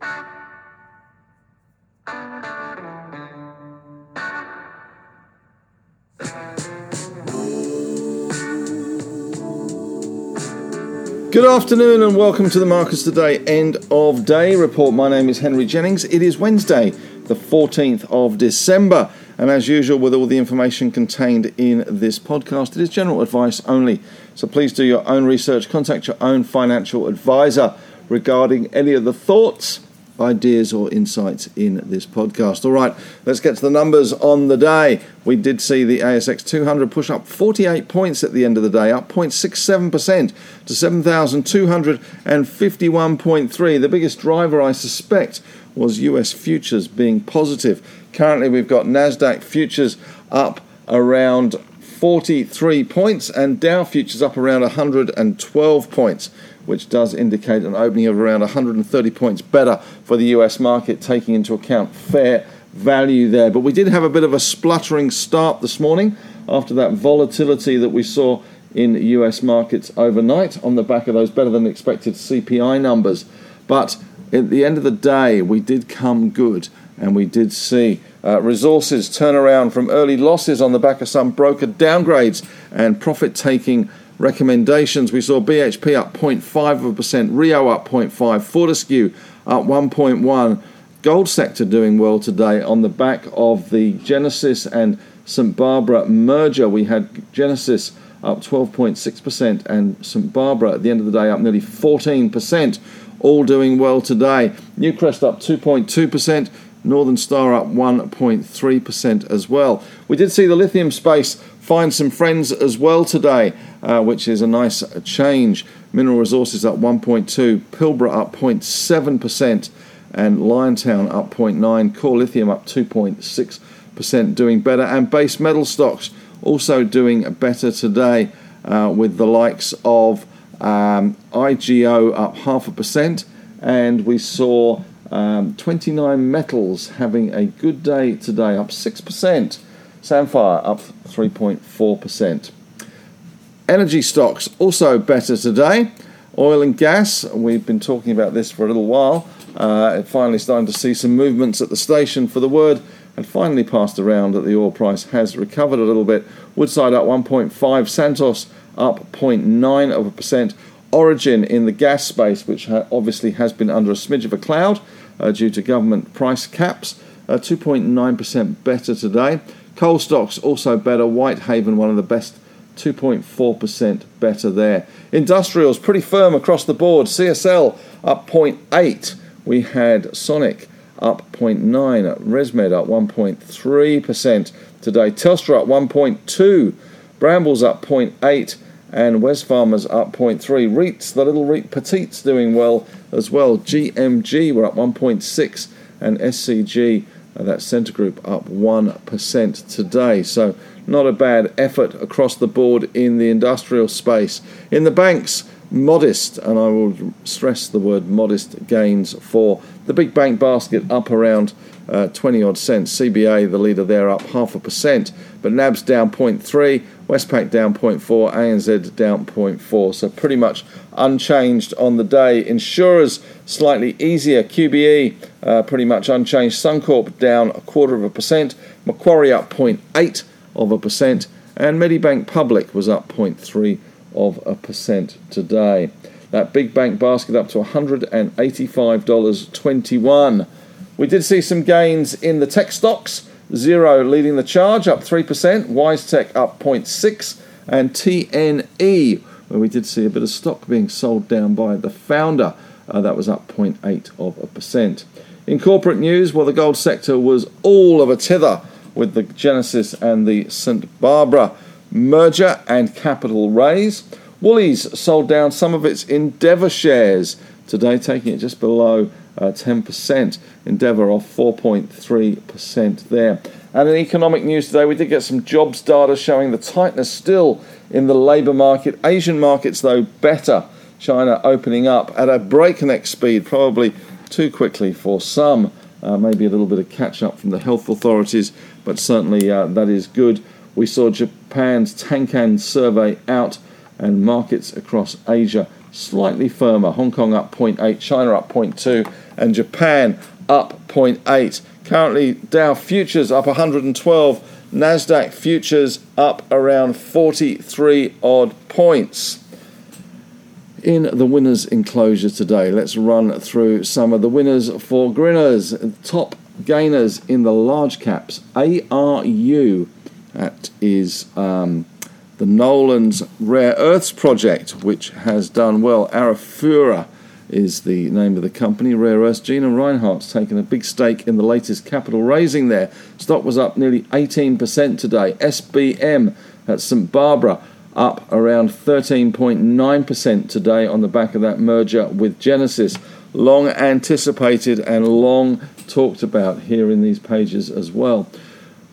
Good afternoon and welcome to the Marcus Today End of Day report. My name is Henry Jennings. It is Wednesday, the 14th of December, and as usual, with all the information contained in this podcast, it is general advice only. So please do your own research, contact your own financial advisor regarding any of the thoughts ideas or insights in this podcast. All right, let's get to the numbers on the day. We did see the ASX 200 push up 48 points at the end of the day, up 0.67% to 7,251.3. The biggest driver, I suspect, was US futures being positive. Currently, we've got NASDAQ futures up around 43 points and Dow futures up around 112 points which does indicate an opening of around 130 points better for the US market, taking into account fair value there. But we did have a bit of a spluttering start this morning after that volatility that we saw in US markets overnight on the back of those better than expected CPI numbers. But at the end of the day, we did come good and we did see uh, resources turn around from early losses on the back of some broker downgrades and profit taking recommendations, we saw BHP up 0.5%, Rio up 0.5%, Fortescue up 1.1%. Gold sector doing well today on the back of the Genesis and St Barbara merger. We had Genesis up 12.6% and St Barbara at the end of the day up nearly 14%. All doing well today. Newcrest up 2.2%. Northern Star up 1.3% as well. We did see the lithium space find some friends as well today, uh, which is a nice change. Mineral Resources up 1.2, Pilbara up 0.7%, and Liontown up 0.9. Core Lithium up 2.6%, doing better, and base metal stocks also doing better today, uh, with the likes of um, IGO up half a percent, and we saw um, 29 metals having a good day today, up 6%. Sandfire up 3.4%. Energy stocks also better today. Oil and gas, we've been talking about this for a little while. Uh, finally starting to see some movements at the station for the word and finally passed around that the oil price has recovered a little bit. Woodside up 1.5, Santos up 0.9 of a percent. Origin in the gas space, which obviously has been under a smidge of a cloud uh, due to government price caps, uh, 2.9% better today. Coal stocks also better. Whitehaven, one of the best, 2.4% better there. Industrials pretty firm across the board. CSL up 0.8. We had Sonic up 0.9. ResMed up 1.3% today. Telstra up 1.2. Brambles up 0.8 and Wesfarmers up 0.3. REITs, the little REIT Petites doing well as well. GMG were up 1.6 and SCG, uh, that Scentre Group, up 1% today. So not a bad effort across the board in the industrial space. In the banks, modest, and I will stress the word modest gains for the big bank basket up around uh, 20 odd cents. CBA, the leader there, up half a percent, but NAB's down 0.3. Westpac down 0.4, ANZ down 0.4. So pretty much unchanged on the day. Insurers slightly easier. QBE uh, pretty much unchanged. Suncorp down a quarter of a percent. Macquarie up 0.8 of a percent. And Medibank Public was up 0.3 of a percent today. That big bank basket up to $185.21. We did see some gains in the tech stocks. Xero leading the charge, up 3%, WiseTech up 0.6 and TNE, where we did see a bit of stock being sold down by the founder, uh, that was up 0.8 of a percent. In corporate news, well, the gold sector was all of a tither with the Genesis and the St. Barbara merger and capital raise. Woolies sold down some of its Endeavour shares today, taking it just below uh, 10%. Endeavour off 4.3% there. And in economic news today, we did get some jobs data showing the tightness still in the labour market. Asian markets, though, better. China opening up at a breakneck speed, probably too quickly for some. Uh, maybe a little bit of catch up from the health authorities, but certainly uh, that is good. We saw Japan's Tankan survey out, and markets across Asia slightly firmer. Hong Kong up 0.8, China up 0.2, and Japan up 0.8. Currently, Dow futures up 112, Nasdaq futures up around 43 odd points. In the winners enclosure today, let's run through some of the winners for Grinners. Top gainers in the large caps. ARU, that is um, the Nolans Rare Earths Project, which has done well. Arafura is the name of the company. Rare Earths. Gina Rinehart's taken a big stake in the latest capital raising there. Stock was up nearly 18% today. SBM at St Barbara up around 13.9% today on the back of that merger with Genesis. Long anticipated and long talked about here in these pages as well.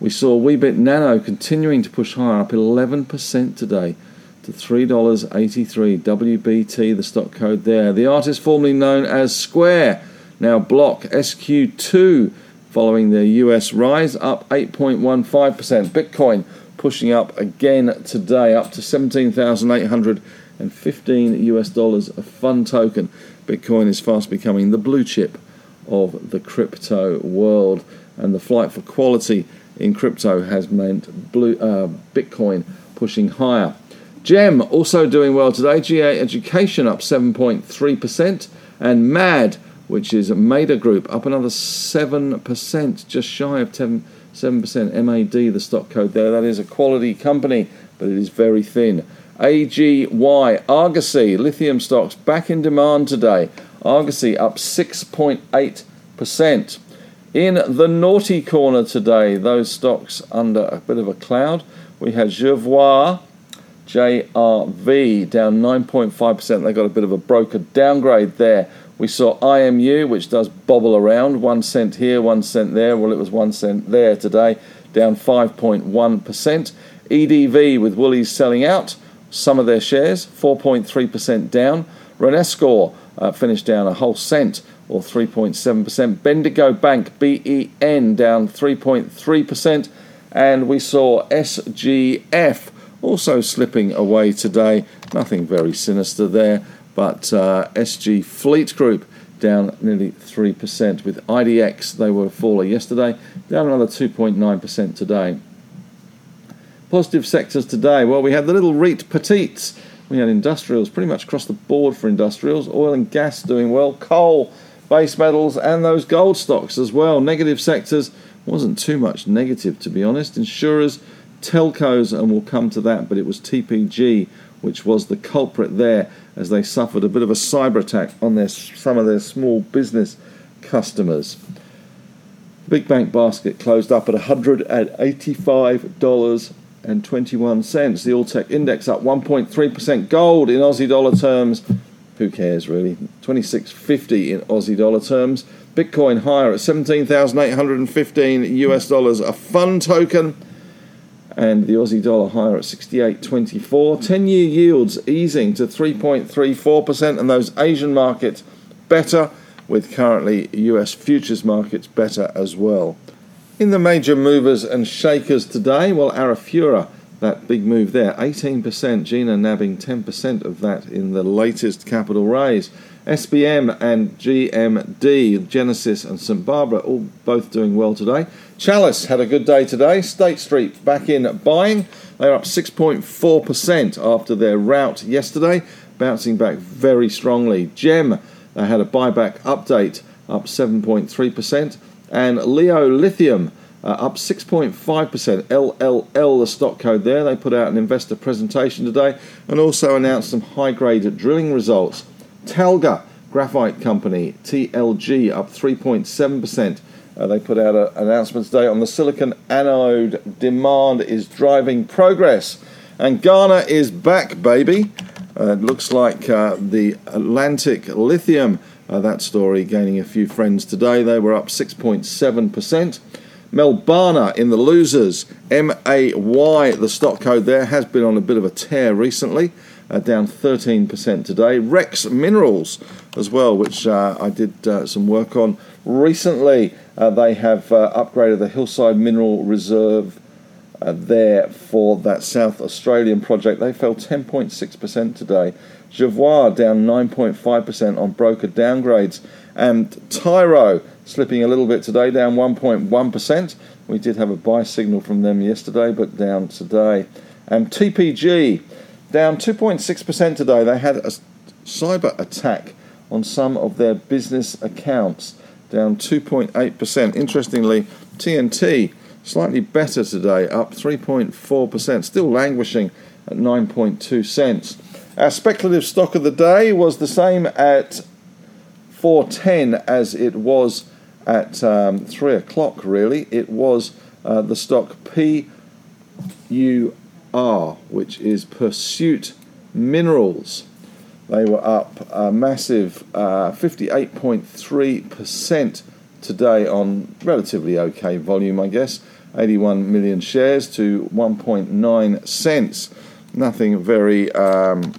We saw Weebit Nano continuing to push higher, up 11% today to $3.83. WBT, the stock code there. The artist formerly known as Square, now Block SQ2, following their US rise, up 8.15%. Bitcoin pushing up again today, up to 17,815 US dollars a fun token. Bitcoin is fast becoming the blue chip of the crypto world, and the flight for quality in crypto has meant blue, uh, Bitcoin pushing higher. GEM also doing well today. G8 Education up 7.3%, and MAD, which is Mader Group, up another 7%, just shy of 10, 7%. MAD, the stock code there. That is a quality company, but it is very thin. AGY, Argosy, lithium stocks back in demand today. Argosy up 6.8%. In the naughty corner today, those stocks under a bit of a cloud, we had Jervois JRV down 9.5%. They got a bit of a broker downgrade there. We saw IMU, which does bobble around, one cent here, one cent there. Well, it was one cent there today, down 5.1%. EDV with Woolies selling out some of their shares, 4.3% down. Renascor uh, finished down a whole cent or 3.7%. Bendigo Bank, BEN, down 3.3%. And we saw SGF also slipping away today. Nothing very sinister there, but uh, SG Fleet Group down nearly 3%. With IDX, they were a faller yesterday, down another 2.9% today. Positive sectors today. Well, we had the little REIT petites. We had industrials pretty much across the board for industrials. Oil and gas doing well. Coal, base metals, and those gold stocks as well. Negative sectors wasn't too much negative, to be honest. Insurers telcos, and we'll come to that, but it was TPG which was the culprit there as they suffered a bit of a cyber attack on their, some of their small business customers. Big Bank Basket closed up at $185.21. The All Tech Index up 1.3%. Gold in Aussie dollar terms, who cares really? 26.50 in Aussie dollar terms. Bitcoin higher at 17,815 US dollars. A fun token and the Aussie dollar higher at 68.24. 10 year yields easing to 3.34%, and those Asian markets better, with currently US futures markets better as well. In the major movers and shakers today, well, Arafura, that big move there, 18%, Gina nabbing 10% of that in the latest capital raise. SBM and GMD, Genesis and St Barbara, all both doing well today. Chalice had a good day today. State Street back in buying. They're up 6.4% after their rout yesterday, bouncing back very strongly. Gem, they had a buyback update, up 7.3%. And Leo Lithium, uh, up 6.5%. LLL, the stock code there. They put out an investor presentation today and also announced some high grade drilling results. Talga Graphite Company, TLG, up 3.7%. Uh, they put out an announcement today on the silicon anode demand is driving progress. And Ghana is back, baby. Uh, it looks like uh, the Atlantic Lithium, uh, that story gaining a few friends today. They were up 6.7%. Melbana in the losers, M A Y, the stock code there, has been on a bit of a tear recently, uh, down 13% today. Rex Minerals as well, which uh, I did uh, some work on recently. Uh, they have uh, upgraded the Hillside Mineral Reserve uh, there for that South Australian project. They fell 10.6% today. Jervois down 9.5% on broker downgrades. And Tyro slipping a little bit today, down 1.1%. We did have a buy signal from them yesterday, but down today. And TPG down 2.6% today. They had a cyber attack on some of their business accounts, down 2.8%. Interestingly, TNT slightly better today, up 3.4%, still languishing at 9.2 cents. Our speculative stock of the day was the same at 410 as it was at um, 3 o'clock, really. It was uh, the stock PUR, which is Pursuit Minerals. They were up a massive uh, 58.3% today on relatively okay volume, I guess. 81 million shares to 1.9 cents. Nothing very, um,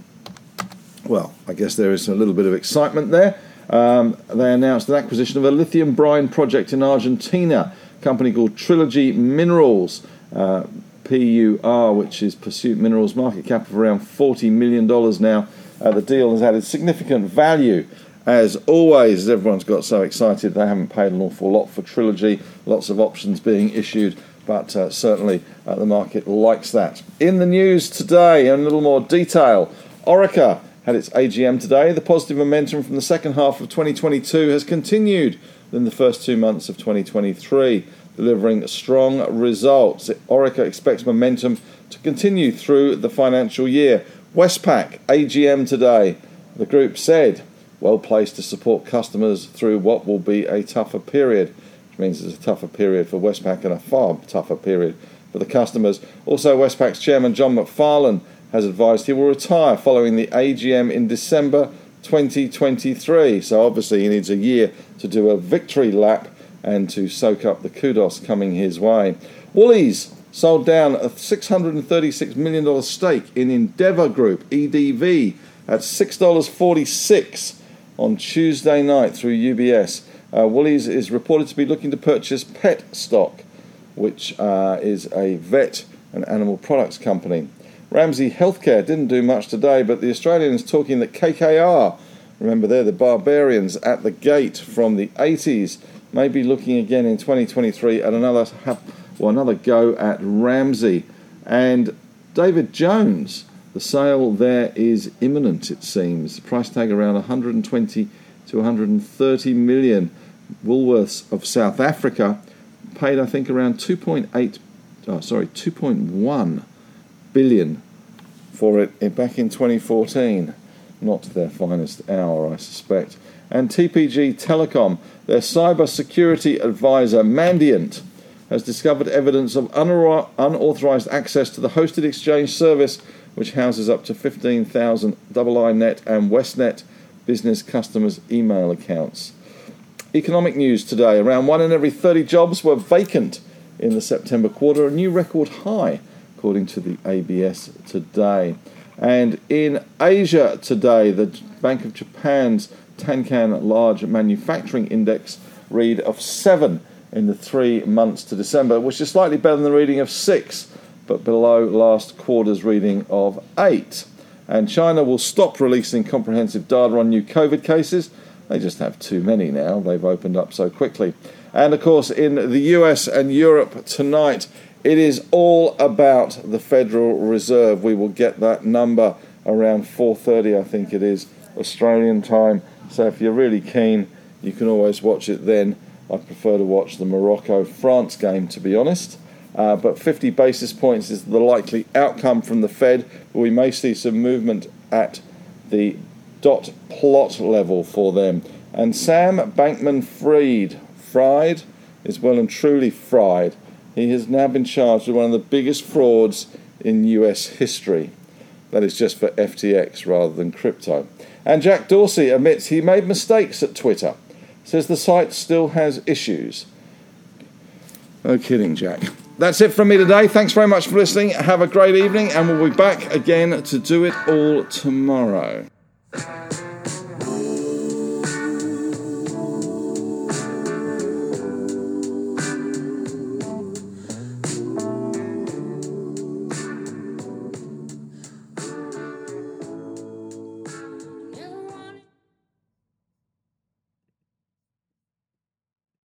well, I guess there is a little bit of excitement there. Um, they announced an acquisition of a lithium brine project in Argentina, a company called Trilogy Minerals. Uh, PUR, which is Pursuit Minerals, market cap of around $40 million now. Uh, the deal has added significant value. As always, everyone's got so excited they haven't paid an awful lot for Trilogy, lots of options being issued, but uh, certainly uh, the market likes that. In the news today, in a little more detail, Orica had its AGM today. The positive momentum from the second half of 2022 has continued in the first two months of 2023, delivering strong results. Orica expects momentum to continue through the financial year. Westpac AGM today. The group said well placed to support customers through what will be a tougher period, which means it's a tougher period for Westpac and a far tougher period for the customers. Also, Westpac's chairman John McFarlane has advised he will retire following the AGM in December 2023. So, obviously, he needs a year to do a victory lap and to soak up the kudos coming his way. Woolies sold down a $636 million stake in Endeavour Group, EDV, at $6.46 on Tuesday night through UBS. Uh, Woolies is reported to be looking to purchase Petstock, which uh, is a vet and animal products company. Ramsay Healthcare didn't do much today, but the Australian is talking that KKR, remember they're the barbarians at the gate from the 80s, may be looking again in 2023 at another well, another go at Ramsay. And David Jones, the sale there is imminent, it seems. Price tag around 120 to 130 million. Woolworths of South Africa paid, I think, around 2.8, oh, sorry, 2.1 billion for it eh, back in 2014. Not their finest hour, I suspect. And TPG Telecom, their cyber security advisor, Mandiant, has discovered evidence of unauthorized access to the hosted exchange service, which houses up to 15,000 iiNet and WestNet business customers' email accounts. Economic news today around one in every 30 jobs were vacant in the September quarter, a new record high, according to the ABS today. And in Asia today, the Bank of Japan's Tankan Large Manufacturing Index read of 7 in the three months to December, which is slightly better than the reading of six, but below last quarter's reading of eight. And China will stop releasing comprehensive data on new COVID cases. They just have too many now. They've opened up so quickly. And of course, in the US and Europe tonight, it is all about the Federal Reserve. We will get that number around 4:30, I think it is, Australian time. So if you're really keen, you can always watch it then. I prefer to watch the Morocco France game, to be honest. Uh, but 50 basis points is the likely outcome from the Fed. But we may see some movement at the dot plot level for them. And Sam Bankman Fried, fried is well and truly fried. He has now been charged with one of the biggest frauds in US history. That is just for FTX rather than crypto. And Jack Dorsey admits he made mistakes at Twitter says the site still has issues. No kidding, Jack. That's it from me today. Thanks very much for listening. Have a great evening, and we'll be back again to do it all tomorrow.